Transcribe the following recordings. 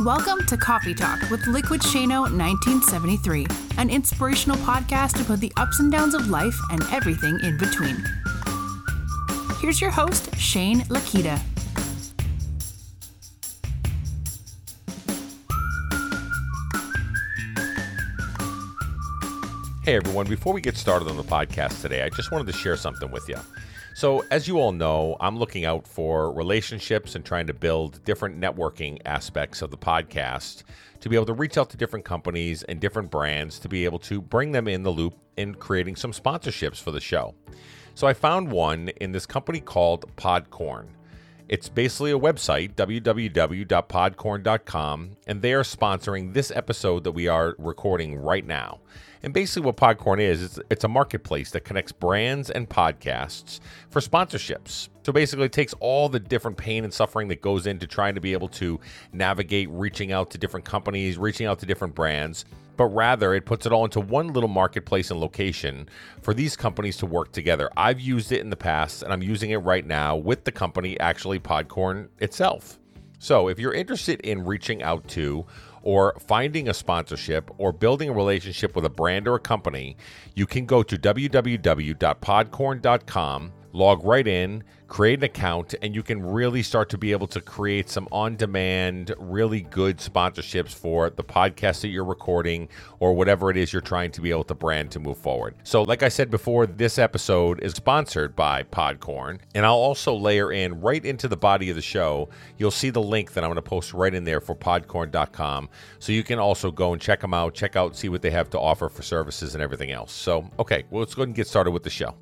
Welcome to Coffee Talk with Liquid Shano 1973, an inspirational podcast about the ups and downs of life and everything in between. Here's your host, Shane Lakita. Hey everyone, before we get started on the podcast today, I just wanted to share something with you. So, as you all know, I'm looking out for relationships and trying to build different networking aspects of the podcast to be able to reach out to different companies and different brands to be able to bring them in the loop in creating some sponsorships for the show. So, I found one in this company called Podcorn. It's basically a website, www.podcorn.com, and they are sponsoring this episode that we are recording right now. And basically, what Podcorn is, it's, it's a marketplace that connects brands and podcasts for sponsorships. So basically, it takes all the different pain and suffering that goes into trying to be able to navigate reaching out to different companies, reaching out to different brands, but rather it puts it all into one little marketplace and location for these companies to work together. I've used it in the past and I'm using it right now with the company, actually, Podcorn itself. So if you're interested in reaching out to or finding a sponsorship or building a relationship with a brand or a company, you can go to www.podcorn.com, log right in, create an account, and you can really start to be able to create some on demand, really good sponsorships for the podcast that you're recording or whatever it is you're trying to be able to brand to move forward. So, like I said before, this episode is sponsored by Podcorn, and I'll also layer in right into the body of the show, you'll see the link that I'm going to post right in there for podcorn.com. So, you can also go and check them out, check out, see what they have to offer for services and everything else. So, okay, well, let's go ahead and get started with the show.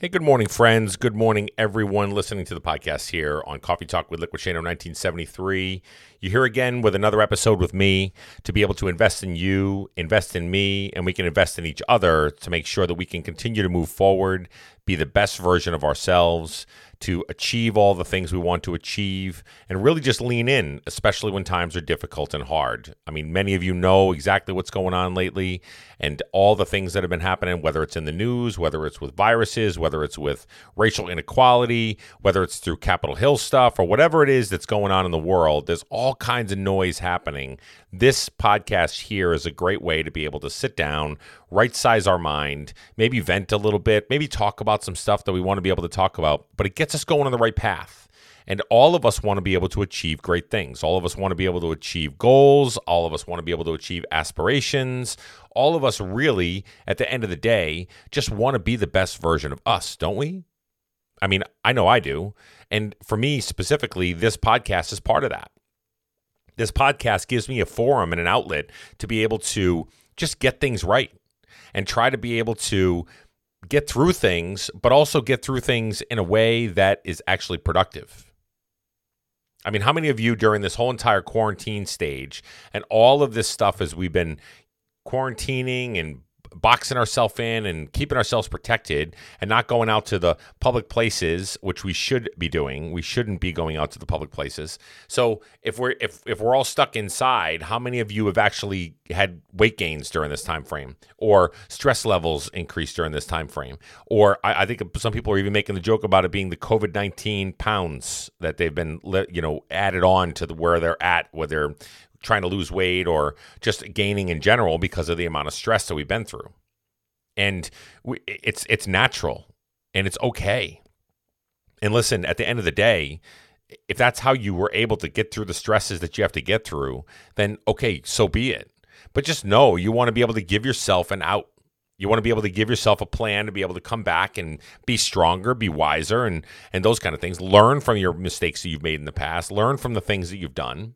Hey, good morning, friends. Good morning, everyone listening to the podcast here on Coffee Talk with Liquid Shano 1973. You're here again with another episode with me to be able to invest in you, invest in me, and we can invest in each other to make sure that we can continue to move forward, be the best version of ourselves, to achieve all the things we want to achieve and really just lean in, especially when times are difficult and hard. I mean, many of you know exactly what's going on lately and all the things that have been happening, whether it's in the news, whether it's with viruses, whether it's with racial inequality, whether it's through Capitol Hill stuff, or whatever it is that's going on in the world. There's all kinds of noise happening. This podcast here is a great way to be able to sit down, right size our mind, maybe vent a little bit, maybe talk about some stuff that we want to be able to talk about, but it gets us going on the right path. And all of us want to be able to achieve great things. All of us want to be able to achieve goals. All of us want to be able to achieve aspirations. All of us really, at the end of the day, just want to be the best version of us, don't we? I mean, I know I do. And for me specifically, this podcast is part of that. This podcast gives me a forum and an outlet to be able to just get things right and try to be able to get through things, but also get through things in a way that is actually productive. I mean, how many of you during this whole entire quarantine stage and all of this stuff as we've been quarantining and boxing ourselves in and keeping ourselves protected and not going out to the public places which we should be doing. We shouldn't be going out to the public places. So if we're if, if we're all stuck inside how many of you have actually had weight gains during this time frame or stress levels increased during this time frame? Or I, I think some people are even making the joke about it being the covid-19 pounds that they've been you know added on to the where they're at where they're trying to lose weight or just gaining in general because of the amount of stress that we've been through. And we, it's it's natural and it's okay. And listen, at the end of the day, if that's how you were able to get through the stresses that you have to get through, then okay, so be it. But just know you want to be able to give yourself an out. You want to be able to give yourself a plan to be able to come back and be stronger, be wiser, and and those kind of things. Learn from your mistakes that you've made in the past. Learn from the things that you've done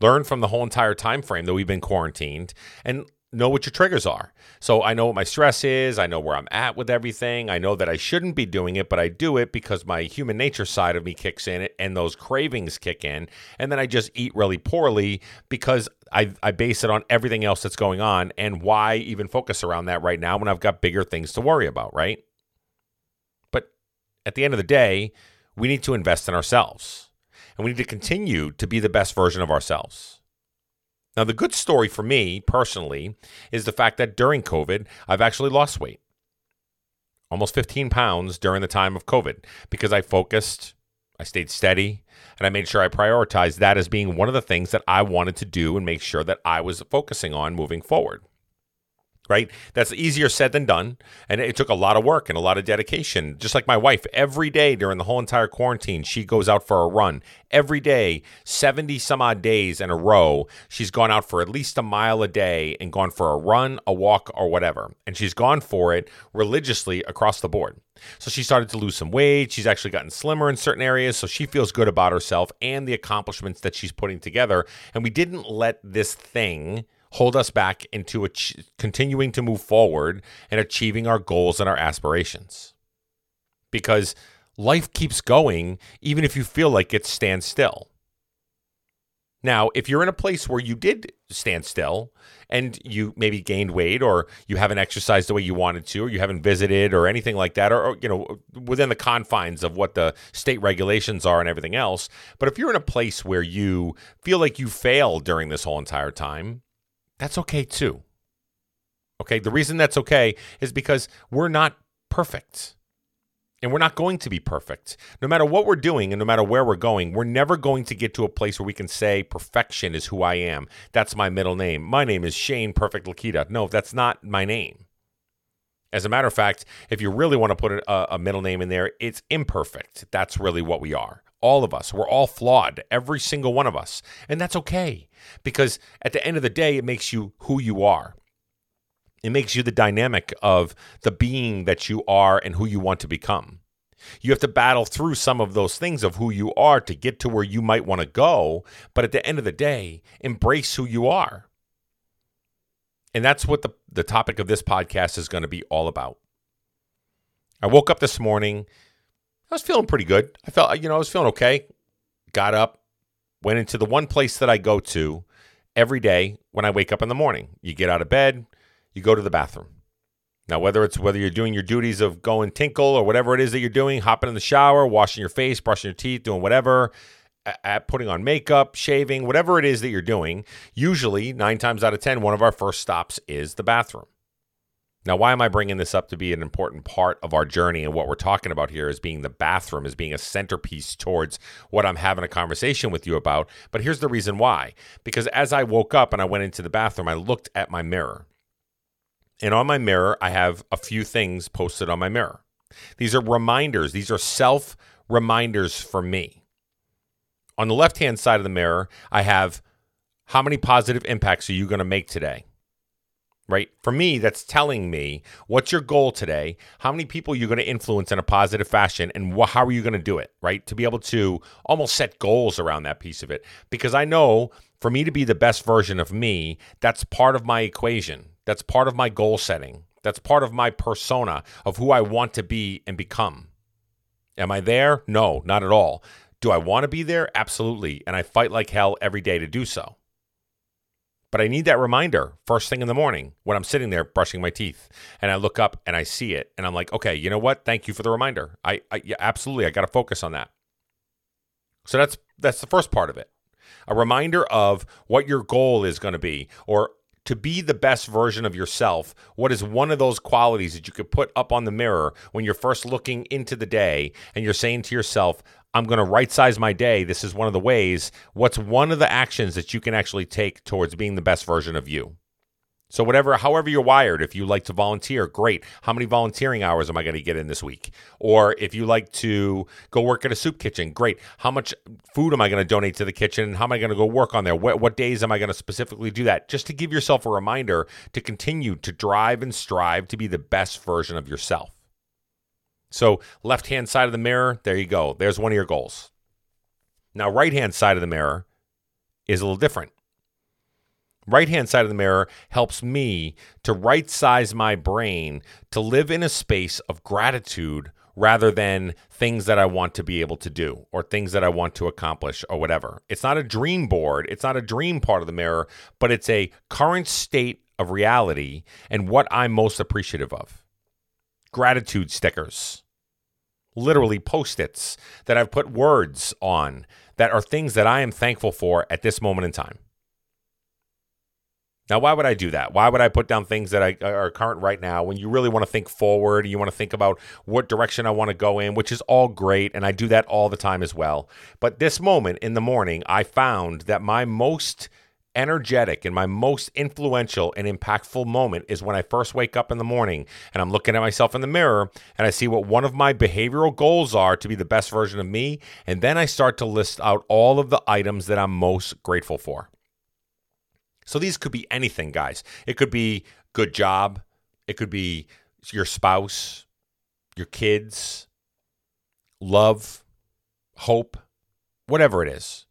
learn from the whole entire time frame that we've been quarantined and know what your triggers are. So I know what my stress is, I know where I'm at with everything. I know that I shouldn't be doing it, but I do it because my human nature side of me kicks in and those cravings kick in, and then I just eat really poorly because I I base it on everything else that's going on and why even focus around that right now when I've got bigger things to worry about, right? But at the end of the day, we need to invest in ourselves and we need to continue to be the best version of ourselves. Now, the good story for me personally is the fact that during COVID, I've actually lost weight almost 15 pounds during the time of COVID because I focused I stayed steady, and I made sure I prioritized that as being one of the things that I wanted to do and make sure that I was focusing on moving forward right? That's easier said than done. And it took a lot of work and a lot of dedication. Just like my wife, every day during the whole entire quarantine, she goes out for a run. Every day, 70 some odd days in a row, she's gone out for at least a mile a day and gone for a run, a walk, or whatever. And she's gone for it religiously across the board. So she started to lose some weight. She's actually gotten slimmer in certain areas. So she feels good about herself and the accomplishments that she's putting together. And we didn't let this thing hold us back into ach- continuing to move forward and achieving our goals and our aspirations. Because life keeps going even if you feel like it stands still. Now, if you're in a place where you did stand still and you maybe gained weight or you haven't exercised the way you wanted to or you haven't visited or anything like that or, or, you know within the confines of what the state regulations are and everything else, but if you're in a place where you feel like you failed during this whole entire time, that's okay too. Okay. The reason that's okay is because we're not perfect. And we're not going to be perfect. No matter what we're doing and no matter where we're going, we're never going to get to a place where we can say perfection is who I am. That's my middle name. My name is Shane Perfect Lakita. No, that's not my name. As a matter of fact, if you really want to put a, a middle name in there, it's imperfect. That's really what we are. All of us. We're all flawed, every single one of us. And that's okay because at the end of the day, it makes you who you are. It makes you the dynamic of the being that you are and who you want to become. You have to battle through some of those things of who you are to get to where you might want to go. But at the end of the day, embrace who you are. And that's what the, the topic of this podcast is going to be all about. I woke up this morning I was feeling pretty good. I felt, you know, I was feeling okay. Got up, went into the one place that I go to every day when I wake up in the morning. You get out of bed, you go to the bathroom. Now, whether it's whether you're doing your duties of going tinkle or whatever it is that you're doing, hopping in the shower, washing your face, brushing your teeth, doing whatever, at putting on makeup, shaving, whatever it is that you're doing, usually nine times out of 10, one of our first stops is the bathroom. Now, why am I bringing this up to be an important part of our journey? And what we're talking about here is being the bathroom, is being a centerpiece towards what I'm having a conversation with you about. But here's the reason why. Because as I woke up and I went into the bathroom, I looked at my mirror. And on my mirror, I have a few things posted on my mirror. These are reminders, these are self reminders for me. On the left hand side of the mirror, I have how many positive impacts are you going to make today? Right? For me, that's telling me what's your goal today, how many people you're going to influence in a positive fashion, and wh- how are you going to do it, right? To be able to almost set goals around that piece of it. Because I know for me to be the best version of me, that's part of my equation, that's part of my goal setting, that's part of my persona of who I want to be and become. Am I there? No, not at all. Do I want to be there? Absolutely. And I fight like hell every day to do so. But I need that reminder first thing in the morning when I'm sitting there brushing my teeth and I look up and I see it and I'm like, okay, you know what? Thank you for the reminder. I, I yeah, absolutely, I got to focus on that. So that's that's the first part of it. A reminder of what your goal is going to be or to be the best version of yourself, what is one of those qualities that you could put up on the mirror when you're first looking into the day and you're saying to yourself, I'm going to right size my day. This is one of the ways. What's one of the actions that you can actually take towards being the best version of you? So whatever, however you're wired, if you like to volunteer, great. How many volunteering hours am I going to get in this week? Or if you like to go work at a soup kitchen, great. How much food am I going to donate to the kitchen? How am I going to go work on there? What, what days am I going to specifically do that? Just to give yourself a reminder to continue to drive and strive to be the best version of yourself. So, left hand side of the mirror, there you go. There's one of your goals. Now, right hand side of the mirror is a little different. Right hand side of the mirror helps me to right size my brain to live in a space of gratitude rather than things that I want to be able to do or things that I want to accomplish or whatever. It's not a dream board, it's not a dream part of the mirror, but it's a current state of reality and what I'm most appreciative of gratitude stickers, literally post its that I've put words on that are things that I am thankful for at this moment in time. Now, why would I do that? Why would I put down things that I, uh, are current right now when you really want to think forward? And you want to think about what direction I want to go in, which is all great. And I do that all the time as well. But this moment in the morning, I found that my most energetic and my most influential and impactful moment is when I first wake up in the morning and I'm looking at myself in the mirror and I see what one of my behavioral goals are to be the best version of me. And then I start to list out all of the items that I'm most grateful for. So these could be anything, guys. It could be good job, it could be your spouse, your kids, love, hope, whatever it is.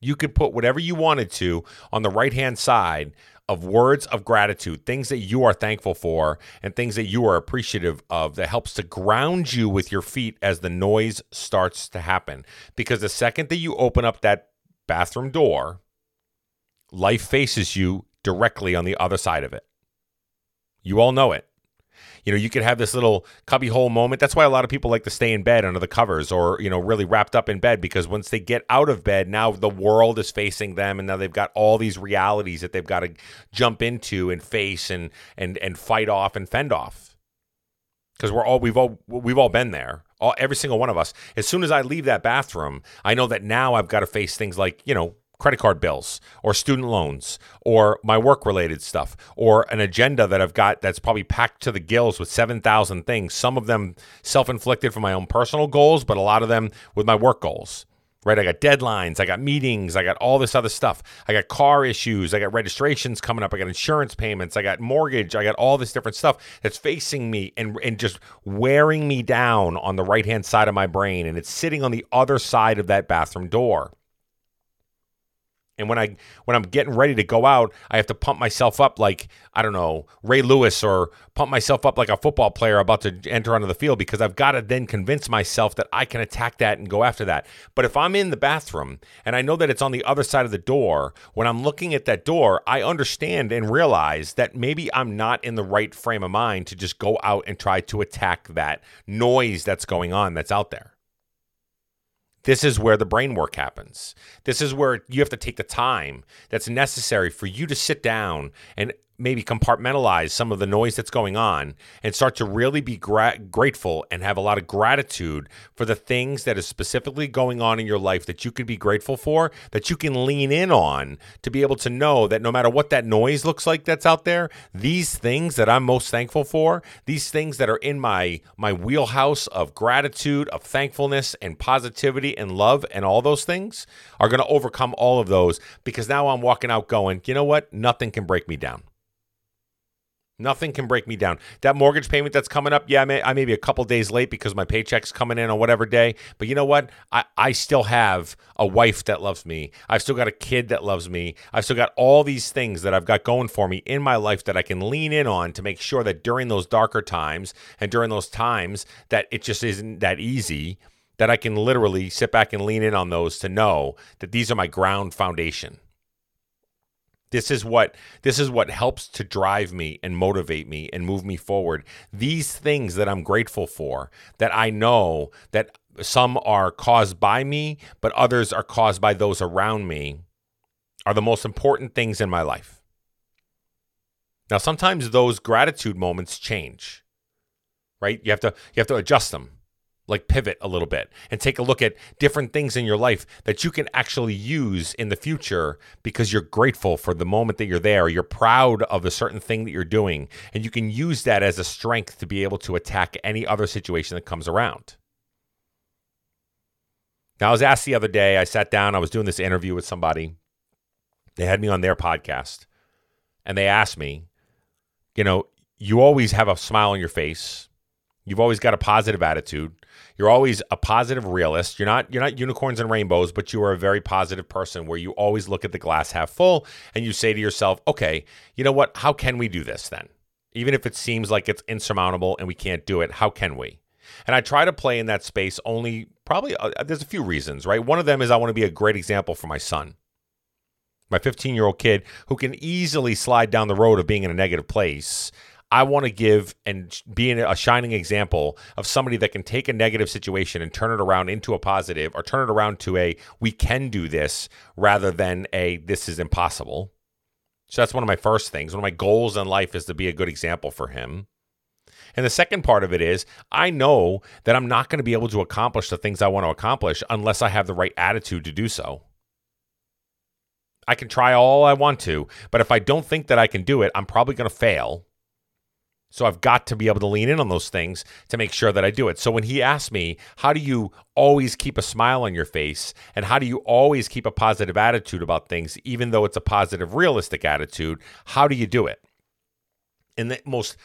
You could put whatever you wanted to on the right hand side of words of gratitude, things that you are thankful for, and things that you are appreciative of that helps to ground you with your feet as the noise starts to happen. Because the second that you open up that bathroom door, life faces you directly on the other side of it. You all know it. You know, you could have this little cubbyhole moment. That's why a lot of people like to stay in bed under the covers or, you know, really wrapped up in bed because once they get out of bed, now the world is facing them and now they've got all these realities that they've got to jump into and face and and and fight off and fend off. Cuz we're all we've all we've all been there. All every single one of us. As soon as I leave that bathroom, I know that now I've got to face things like, you know, credit card bills or student loans or my work related stuff or an agenda that I've got that's probably packed to the gills with 7,000 things. Some of them self inflicted for my own personal goals, but a lot of them with my work goals. Right? I got deadlines, I got meetings, I got all this other stuff. I got car issues, I got registrations coming up, I got insurance payments, I got mortgage, I got all this different stuff that's facing me and, and just wearing me down on the right hand side of my brain. And it's sitting on the other side of that bathroom door. And when I when I'm getting ready to go out, I have to pump myself up like I don't know Ray Lewis or pump myself up like a football player about to enter onto the field because I've got to then convince myself that I can attack that and go after that. But if I'm in the bathroom and I know that it's on the other side of the door, when I'm looking at that door, I understand and realize that maybe I'm not in the right frame of mind to just go out and try to attack that noise that's going on that's out there. This is where the brain work happens. This is where you have to take the time that's necessary for you to sit down and maybe compartmentalize some of the noise that's going on and start to really be gra- grateful and have a lot of gratitude for the things that is specifically going on in your life that you can be grateful for that you can lean in on to be able to know that no matter what that noise looks like that's out there these things that I'm most thankful for these things that are in my my wheelhouse of gratitude of thankfulness and positivity and love and all those things are going to overcome all of those because now I'm walking out going you know what? Nothing can break me down Nothing can break me down. That mortgage payment that's coming up, yeah, I may, I may be a couple days late because my paycheck's coming in on whatever day. But you know what? I, I still have a wife that loves me. I've still got a kid that loves me. I've still got all these things that I've got going for me in my life that I can lean in on to make sure that during those darker times and during those times that it just isn't that easy, that I can literally sit back and lean in on those to know that these are my ground foundation. This is what this is what helps to drive me and motivate me and move me forward. These things that I'm grateful for, that I know that some are caused by me, but others are caused by those around me, are the most important things in my life. Now sometimes those gratitude moments change. Right? You have to you have to adjust them like pivot a little bit and take a look at different things in your life that you can actually use in the future because you're grateful for the moment that you're there. You're proud of a certain thing that you're doing, and you can use that as a strength to be able to attack any other situation that comes around. Now, I was asked the other day, I sat down, I was doing this interview with somebody. They had me on their podcast, and they asked me, you know, you always have a smile on your face. You've always got a positive attitude. You're always a positive realist. You're not you're not unicorns and rainbows, but you are a very positive person where you always look at the glass half full and you say to yourself, "Okay, you know what? How can we do this then? Even if it seems like it's insurmountable and we can't do it, how can we?" And I try to play in that space only probably uh, there's a few reasons, right? One of them is I want to be a great example for my son. My 15 year old kid who can easily slide down the road of being in a negative place I want to give and be a shining example of somebody that can take a negative situation and turn it around into a positive or turn it around to a we can do this rather than a this is impossible. So that's one of my first things. One of my goals in life is to be a good example for him. And the second part of it is I know that I'm not going to be able to accomplish the things I want to accomplish unless I have the right attitude to do so. I can try all I want to, but if I don't think that I can do it, I'm probably going to fail. So I've got to be able to lean in on those things to make sure that I do it. So when he asked me, how do you always keep a smile on your face and how do you always keep a positive attitude about things, even though it's a positive, realistic attitude, how do you do it? And the most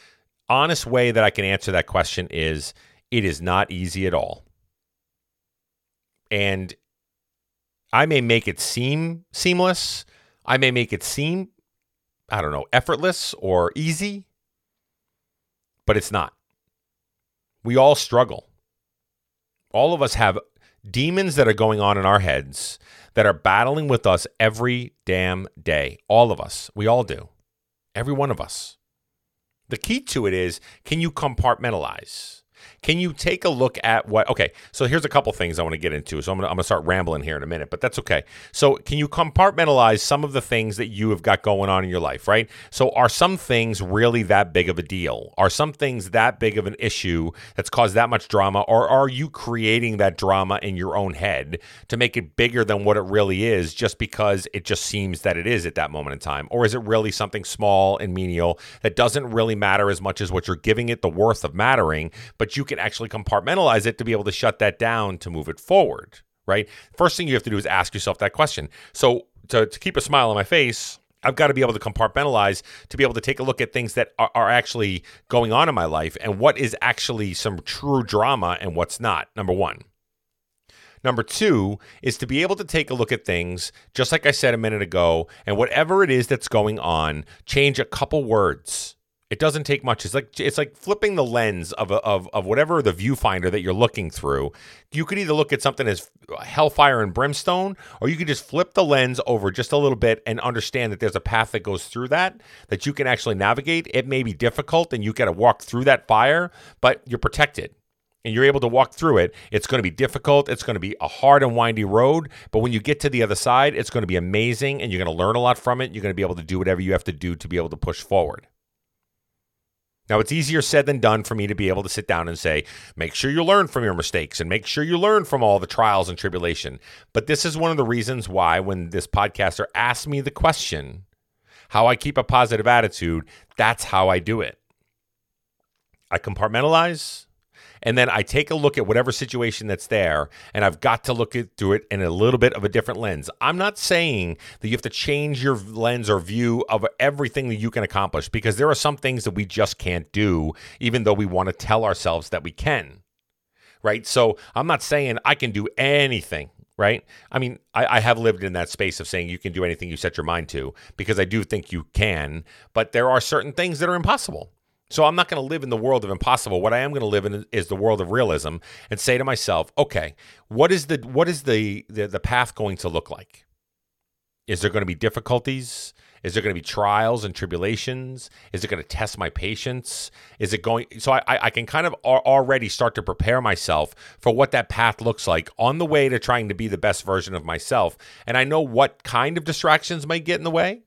honest way that I can answer that question is it is not easy at all. And I may make it seem seamless. I may make it seem, I don't know, effortless or easy, but it's not. We all struggle. All of us have demons that are going on in our heads that are battling with us every damn day. All of us. We all do. Every one of us. The key to it is can you compartmentalize? Can you take a look at what? Okay, so here's a couple things I want to get into. So I'm I'm gonna start rambling here in a minute, but that's okay. So can you compartmentalize some of the things that you have got going on in your life, right? So are some things really that big of a deal? Are some things that big of an issue that's caused that much drama, or are you creating that drama in your own head to make it bigger than what it really is, just because it just seems that it is at that moment in time, or is it really something small and menial that doesn't really matter as much as what you're giving it the worth of mattering, you can actually compartmentalize it to be able to shut that down to move it forward, right? First thing you have to do is ask yourself that question. So to, to keep a smile on my face, I've got to be able to compartmentalize to be able to take a look at things that are, are, actually going on in my life and what is actually some true drama and what's not. Number one. Number two is to be able to take a look at things, just like I said a minute ago, and whatever it is that's going on, change a couple words it doesn't take much. It's like it's like flipping the lens of a, of of whatever the viewfinder that you're looking through. You could either look at something as hellfire and brimstone, or you could just flip the lens over just a little bit and understand that there's a path that goes through that that you can actually navigate. It may be difficult, and you got to walk through that fire, but you're protected and you're able to walk through it, it's going to be difficult. It's going to be a hard and windy road. But when you get to the other side, it's going to be amazing and you're going to learn a lot from it. You're going to be able to do whatever you have to do to be able to push forward. Now, it's easier said than done for me to be able to sit down and say, make sure you learn from your mistakes and make sure you learn from all the trials and tribulation. But this is one of the reasons why, when this podcaster asked me the question, how I keep a positive attitude, that's how I do it. I compartmentalize, and then I take a look at whatever situation that's there, and I've got to look at, through it in a little bit of a different lens. I'm not saying that you have to change your lens or view of everything that you can accomplish because there are some things that we just can't do, even though we want to tell ourselves that we can. Right. So I'm not saying I can do anything right? I mean, I, I, have lived in that space of saying you can do anything you set your mind to because I do think you can, but there are certain things that are impossible. So I'm not going to live in the world of impossible. What I am going to live in is the world of realism and say to myself, okay, what is the what is the the, the path going to look like? Is there going to be difficulties? Is there going to be trials and tribulations? Is it going to test my patience? Is it going? So I, I can kind of already start to prepare myself for what that path looks like on the way to trying to be the best version of myself. And I know what kind of distractions might get in the way.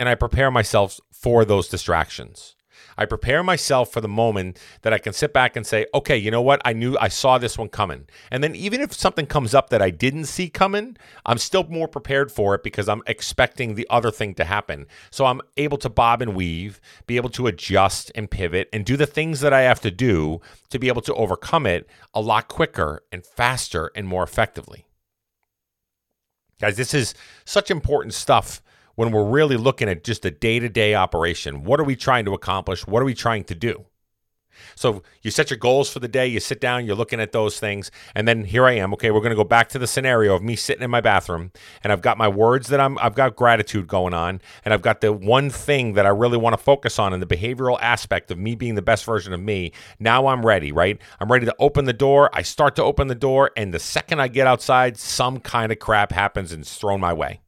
And I prepare myself for those distractions. I prepare myself for the moment that I can sit back and say, okay, you know what? I knew I saw this one coming. And then even if something comes up that I didn't see coming, I'm still more prepared for it because I'm expecting the other thing to happen. So I'm able to bob and weave, be able to adjust and pivot and do the things that I have to do to be able to overcome it a lot quicker and faster and more effectively. Guys, this is such important stuff when we're really looking at just a day to day operation. What are we trying to accomplish? What are we trying to do? So you set your goals for the day, you sit down, you're looking at those things, and then here I am. Okay, we're going to go back to the scenario of me sitting in my bathroom, and I've got my words that I'm, I've got gratitude going on, and I've got the one thing that I really want to focus on in the behavioral aspect of me being the best version of me. Now I'm ready, right? I'm ready to open the door. I start to open the door, and the second I get outside, some kind of crap happens and it's thrown my way.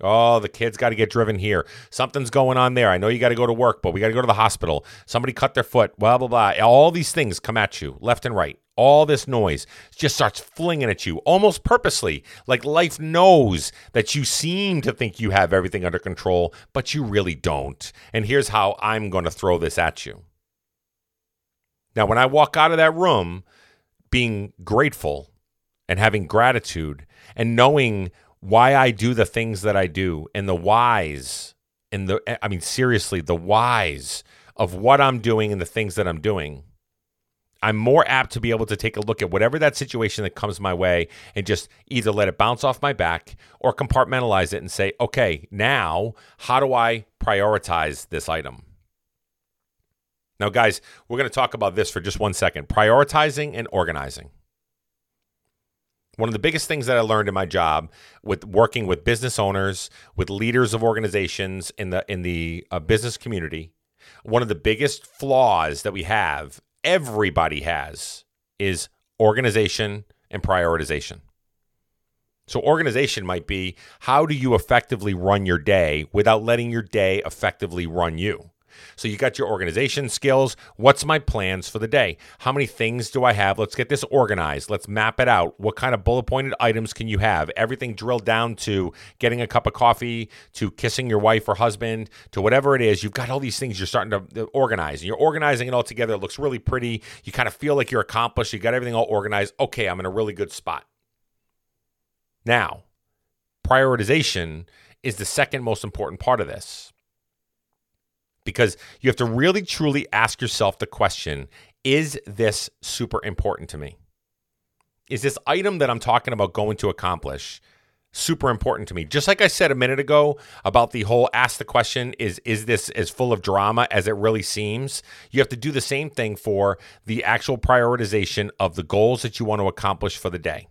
Oh, the kids got to get driven here. Something's going on there. I know you got to go to work, but we got to go to the hospital. Somebody cut their foot, blah, blah, blah. All these things come at you left and right. All this noise just starts flinging at you almost purposely. Like life knows that you seem to think you have everything under control, but you really don't. And here's how I'm going to throw this at you. Now, when I walk out of that room being grateful and having gratitude and knowing why I do the things that I do and the whys and the I mean seriously the whys of what I'm doing and the things that I'm doing I'm more apt to be able to take a look at whatever that situation that comes my way and just either let it bounce off my back or compartmentalize it and say, okay, now how do I prioritize this item? Now, guys, we're going to talk about this for just one second prioritizing and organizing. One of the biggest things that I learned in my job with working with business owners, with leaders of organizations in the in the uh, business community, one of the biggest flaws that we have, everybody has, is organization and prioritization. So, organization might be how do you effectively run your day without letting your day effectively run you? So you got your organization skills. What's my plans for the day? How many things do I have? Let's get this organized. Let's map it out. What kind of bullet pointed items can you have? Everything drilled down to getting a cup of coffee, to kissing your wife or husband, to whatever it is. You've got all these things you're starting to organize. And you're organizing it all together. It looks really pretty. You kind of feel like you're accomplished. You got everything all organized. Okay, I'm in a really good spot. Now, prioritization is the second most important part of this because you have to really truly ask yourself the question is this super important to me? Is this item that I'm talking about going to accomplish super important to me? Just like I said a minute ago about the whole ask the question is is this as full of drama as it really seems? You have to do the same thing for the actual prioritization of the goals that you want to accomplish for the day.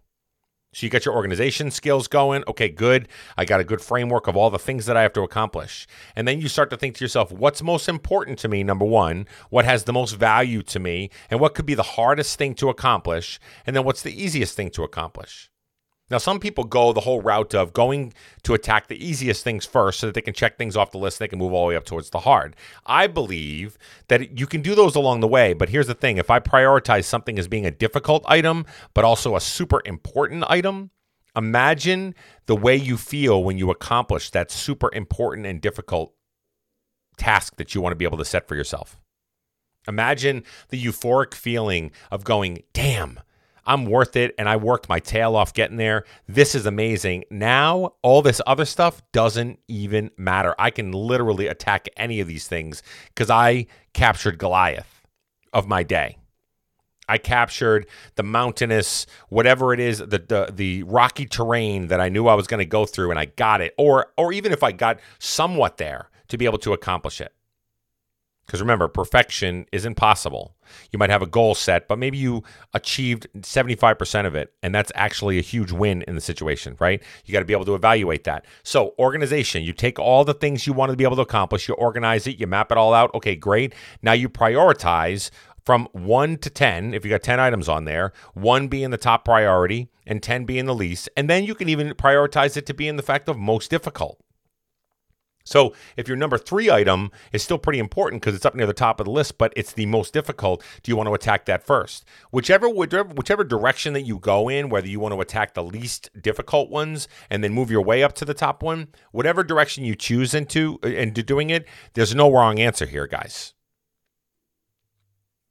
So you got your organization skills going. Okay, good. I got a good framework of all the things that I have to accomplish. And then you start to think to yourself, what's most important to me? Number one, what has the most value to me? And what could be the hardest thing to accomplish? And then what's the easiest thing to accomplish? Now, some people go the whole route of going to attack the easiest things first so that they can check things off the list. They can move all the way up towards the hard. I believe that you can do those along the way. But here's the thing if I prioritize something as being a difficult item, but also a super important item, imagine the way you feel when you accomplish that super important and difficult task that you want to be able to set for yourself. Imagine the euphoric feeling of going, damn. I'm worth it and I worked my tail off getting there. This is amazing. Now, all this other stuff doesn't even matter. I can literally attack any of these things because I captured Goliath of my day. I captured the mountainous, whatever it is, the, the the rocky terrain that I knew I was going to go through, and I got it. Or or even if I got somewhat there to be able to accomplish it. Because remember, perfection isn't possible. You might have a goal set, but maybe you achieved 75% of it, and that's actually a huge win in the situation, right? You got to be able to evaluate that. So, organization, you take all the things you want to be able to accomplish, you organize it, you map it all out. Okay, great. Now you prioritize from 1 to 10, if you got 10 items on there, 1 being the top priority and 10 being the least. And then you can even prioritize it to be in the fact of most difficult. So if your number three item is still pretty important because it's up near the top of the list, but it's the most difficult, do you want to attack that first? Whichever, whichever direction that you go in, whether you want to attack the least difficult ones and then move your way up to the top one, whatever direction you choose into uh, into doing it, there's no wrong answer here, guys.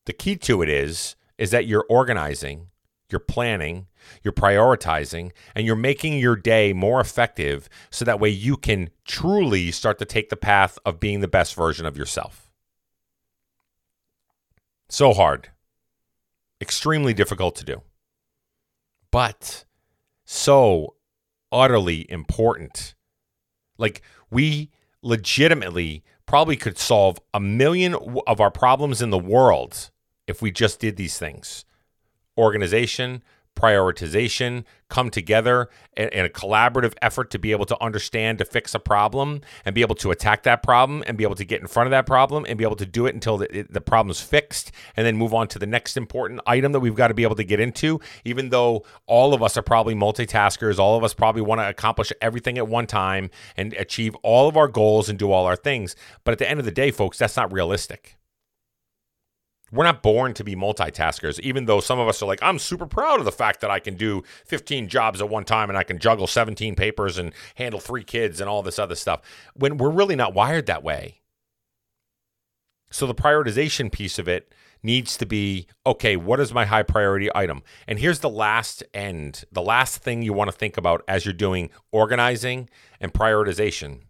The key to it is is that you're organizing, you're planning, you're prioritizing, and you're making your day more effective so that way you can truly start to take the path of being the best version of yourself. So hard, extremely difficult to do, but so utterly important. Like, we legitimately probably could solve a million of our problems in the world if we just did these things organization, prioritization come together in, a collaborative effort to be able to understand to fix a problem and be able to attack that problem and be able to get in front of that problem and be able to do it until the, the problem's fixed and then move on to the next important item that we've got to be able to get into even though all of us are probably multitaskers all of us probably want to accomplish everything at one time and achieve all of our goals and do all our things. But at the end of the day folks that's not realistic we're not born to be multitaskers, even though some of us are like, I'm super proud of the fact that I can do 15 jobs at one time and I can juggle 17 papers and handle three kids and all this other stuff. When we're really not wired that way. So the prioritization piece of it needs to be okay, what is my high priority item? And here's the last end, the last thing you want to think about as you're doing organizing and prioritization.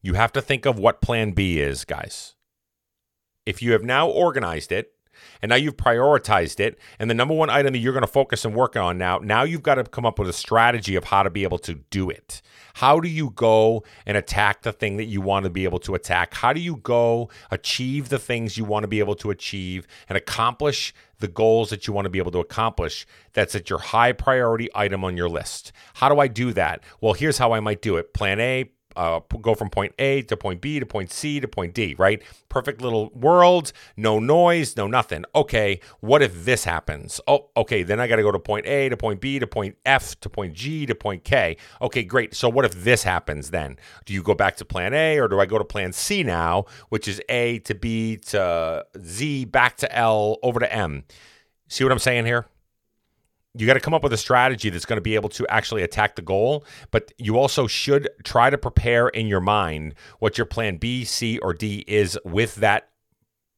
You have to think of what plan B is, guys if you have now organized it and now you've prioritized it and the number one item that you're going to focus and work on now now you've got to come up with a strategy of how to be able to do it. How do you go and attack the thing that you want to be able to attack? How do you go achieve the things you want to be able to achieve and accomplish the goals that you want to be able to accomplish that's at your high priority item on your list? How do i do that? Well here's how i might do it. Plan a uh, go from point A to point B to point C to point D, right? Perfect little world, no noise, no nothing. Okay, what if this happens? Oh, okay, then I got to go to point A to point B to point F to point G to point K. Okay, great. So what if this happens then? Do you go back to plan A or do I go to plan C now, which is A to B to Z, back to L, over to M? See what I'm saying here? You got to come up with a strategy that's going to be able to actually attack the goal, but you also should try to prepare in your mind what your plan B, C, or D is with that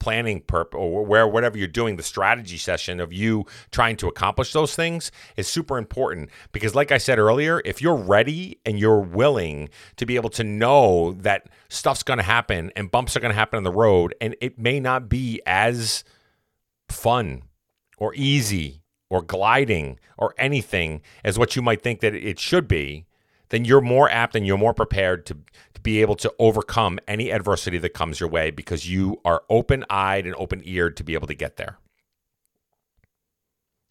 planning perp or where whatever you're doing the strategy session of you trying to accomplish those things is super important. Because like I said earlier if you're ready and you're willing to be able to know that stuff's going to happen and bumps are going to happen on the road and it may not be as fun or easy or gliding or anything as what you might think that it should be, then you're more apt and you're more prepared to, to be able to overcome any adversity that comes your way because you are open eyed and open eared to be able to get there.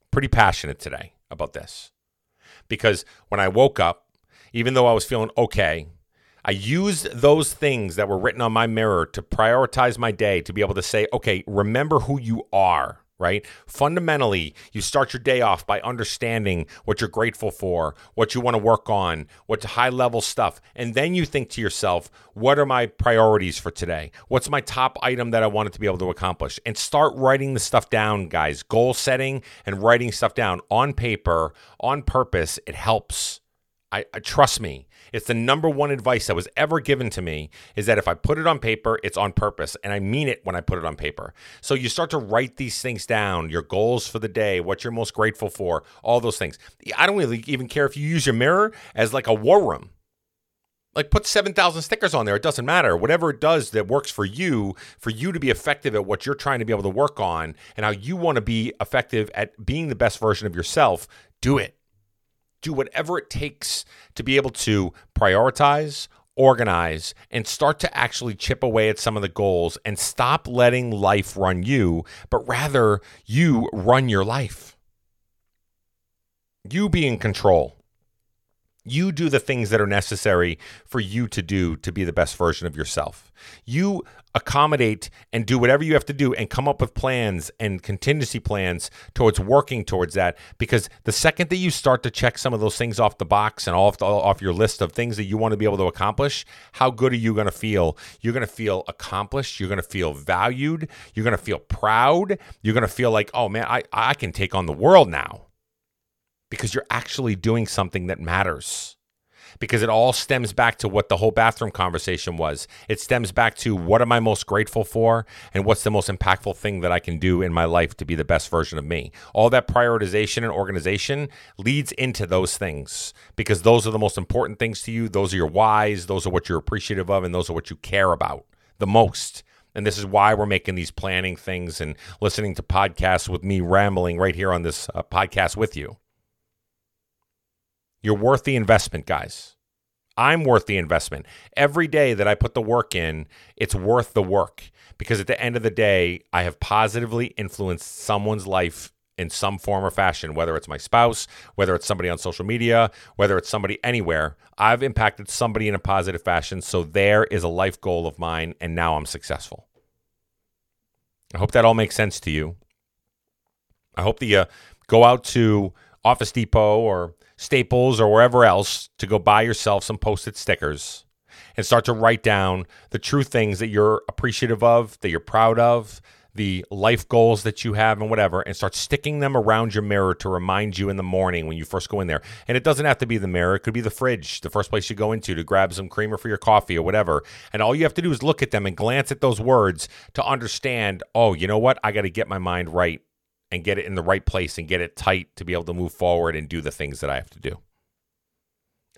Pretty passionate today about this because when I woke up, even though I was feeling okay, I used those things that were written on my mirror to prioritize my day to be able to say, okay, remember who you are right? Fundamentally, you start your day off by understanding what you're grateful for, what you want to work on, what's high level stuff. And then you think to yourself, what are my priorities for today? What's my top item that I wanted to be able to accomplish? And start writing the stuff down, guys. Goal setting and writing stuff down on paper, on purpose, it helps. I, I, trust me. It's the number one advice that was ever given to me is that if I put it on paper, it's on purpose, and I mean it when I put it on paper. So you start to write these things down, your goals for the day, what you're most grateful for, all those things. I don't really even care if you use your mirror as like a war room. Like put 7,000 stickers on there. It doesn't matter. Whatever it does that works for you, for you to be effective at what you're trying to be able to work on and how you want to be effective at being the best version of yourself, do it do whatever it takes to be able to prioritize, organize, and start to actually chip away at some of the goals and stop letting life run you, but rather you run your life. You be in control. You do the things that are necessary for you to do to be the best version of yourself. You accommodate and do whatever you have to do and come up with plans and contingency plans towards working towards that. Because the second that you start to check some of those things off the box and off the, off your list of things that you want to be able to accomplish how good are you going to feel? You're going to feel accomplished. You're going to feel valued. You're going to feel proud. You're going to feel like oh man I I can take on the world now. Because you're actually doing something that matters. Because it all stems back to what the whole bathroom conversation was. It stems back to what am I most grateful for and what's the most impactful thing that I can do in my life to be the best version of me. All that prioritization and organization leads into those things because those are the most important things to you. Those are your whys, those are what you're appreciative of, and those are what you care about the most. And this is why we're making these planning things and listening to podcasts with me rambling right here on this uh, podcast with you. You're worth the investment, guys. I'm worth the investment. Every day that I put the work in, it's worth the work because at the end of the day, I have positively influenced someone's life in some form or fashion, whether it's my spouse, whether it's somebody on social media, whether it's somebody anywhere. I've impacted somebody in a positive fashion. So there is a life goal of mine, and now I'm successful. I hope that all makes sense to you. I hope that you go out to Office Depot or Staples or wherever else to go buy yourself some post it stickers and start to write down the true things that you're appreciative of, that you're proud of, the life goals that you have and whatever, and start sticking them around your mirror to remind you in the morning when you first go in there. And it doesn't have to be the mirror, it could be the fridge, the first place you go into to grab some creamer for your coffee or whatever. And all you have to do is look at them and glance at those words to understand, oh, you know what? I got to get my mind right and get it in the right place and get it tight to be able to move forward and do the things that I have to do.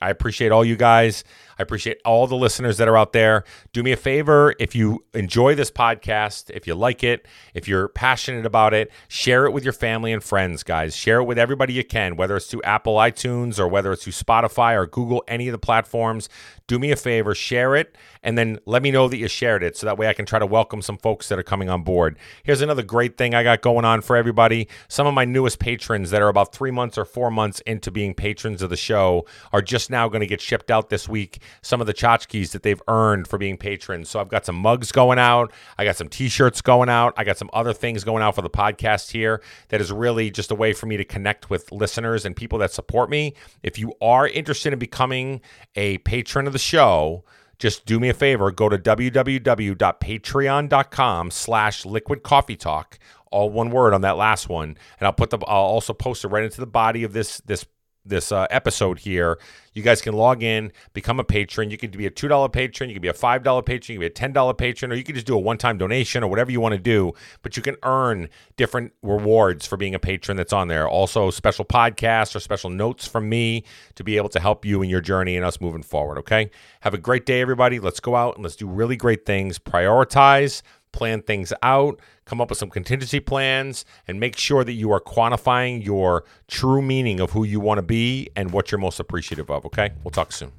I appreciate all you guys. I appreciate all the listeners that are out there. Do me a favor if you enjoy this podcast, if you like it, if you're passionate about it, share it with your family and friends, guys. Share it with everybody you can, whether it's through Apple iTunes or whether it's through Spotify or Google, any of the platforms. Do me a favor, share it, and then let me know that you shared it so that way I can try to welcome some folks that are coming on board. Here's another great thing I got going on for everybody. Some of my newest patrons that are about three months or four months into being patrons of the show are just now going to get shipped out this week some of the tchotchkes that they've earned for being patrons. So I've got some mugs going out. I got some t-shirts going out. I got some other things going out for the podcast here that is really just a way for me to connect with listeners and people that support me. If you are interested in becoming a patron of the show, just do me a favor go to www.patreon.com slash liquid coffee talk all one word on that last one and i'll put the i'll also post it right into the body of this this this uh, episode here, you guys can log in, become a patron. You can be a $2 patron, you can be a $5 patron, you can be a $10 patron, or you can just do a one time donation or whatever you want to do. But you can earn different rewards for being a patron that's on there. Also, special podcasts or special notes from me to be able to help you in your journey and us moving forward. Okay. Have a great day, everybody. Let's go out and let's do really great things. Prioritize plan things out, come up with some contingency plans, and make sure that you are quantifying your true meaning of who you want to be and what you're most appreciative of. Okay? We'll talk soon.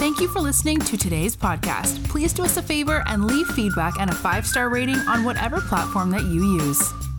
Thank you for listening to today's podcast. Please do us a favor and leave feedback and a five star rating on whatever platform that you use.